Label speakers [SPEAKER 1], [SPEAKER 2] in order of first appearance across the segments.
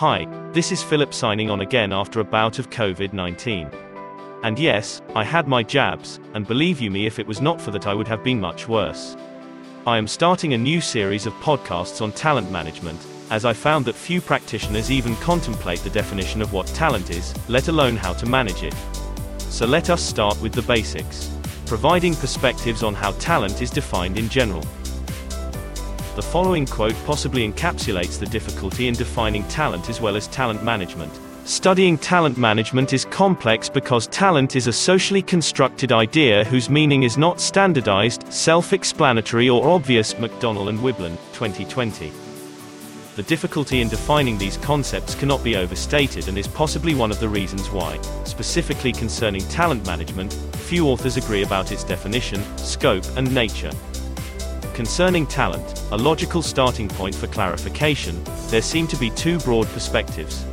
[SPEAKER 1] Hi, this is Philip signing on again after a bout of COVID 19. And yes, I had my jabs, and believe you me, if it was not for that, I would have been much worse. I am starting a new series of podcasts on talent management, as I found that few practitioners even contemplate the definition of what talent is, let alone how to manage it. So let us start with the basics, providing perspectives on how talent is defined in general. The following quote possibly encapsulates the difficulty in defining talent as well as talent management. Studying talent management is complex because talent is a socially constructed idea whose meaning is not standardized, self-explanatory or obvious. McDonnell and Wiblin, 2020. The difficulty in defining these concepts cannot be overstated and is possibly one of the reasons why, specifically concerning talent management, few authors agree about its definition, scope, and nature. Concerning talent, a logical starting point for clarification, there seem to be two broad perspectives.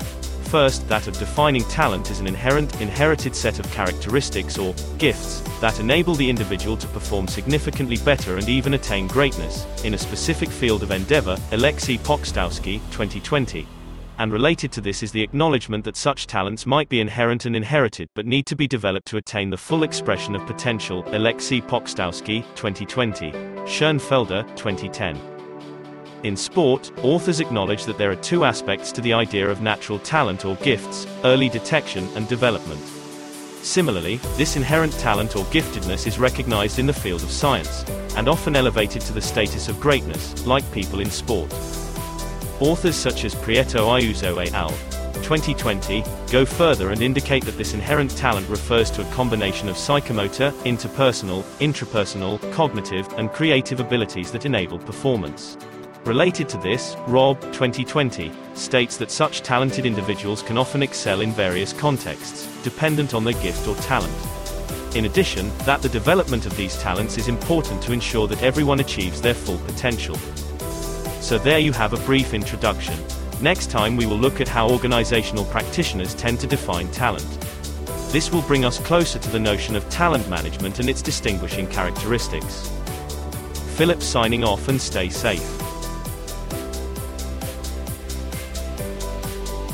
[SPEAKER 1] First, that of defining talent as an inherent, inherited set of characteristics or gifts that enable the individual to perform significantly better and even attain greatness in a specific field of endeavor. Alexei Pokstowski, 2020. And related to this is the acknowledgement that such talents might be inherent and inherited but need to be developed to attain the full expression of potential. Alexei Pokstowski, 2020. Schoenfelder, 2010. In sport, authors acknowledge that there are two aspects to the idea of natural talent or gifts early detection and development. Similarly, this inherent talent or giftedness is recognized in the field of science, and often elevated to the status of greatness, like people in sport. Authors such as Prieto Ayuso et al. 2020 go further and indicate that this inherent talent refers to a combination of psychomotor, interpersonal, intrapersonal, cognitive, and creative abilities that enable performance. Related to this, Rob 2020 states that such talented individuals can often excel in various contexts, dependent on their gift or talent. In addition, that the development of these talents is important to ensure that everyone achieves their full potential. So there you have a brief introduction. Next time we will look at how organizational practitioners tend to define talent. This will bring us closer to the notion of talent management and its distinguishing characteristics. Philip signing off and stay safe.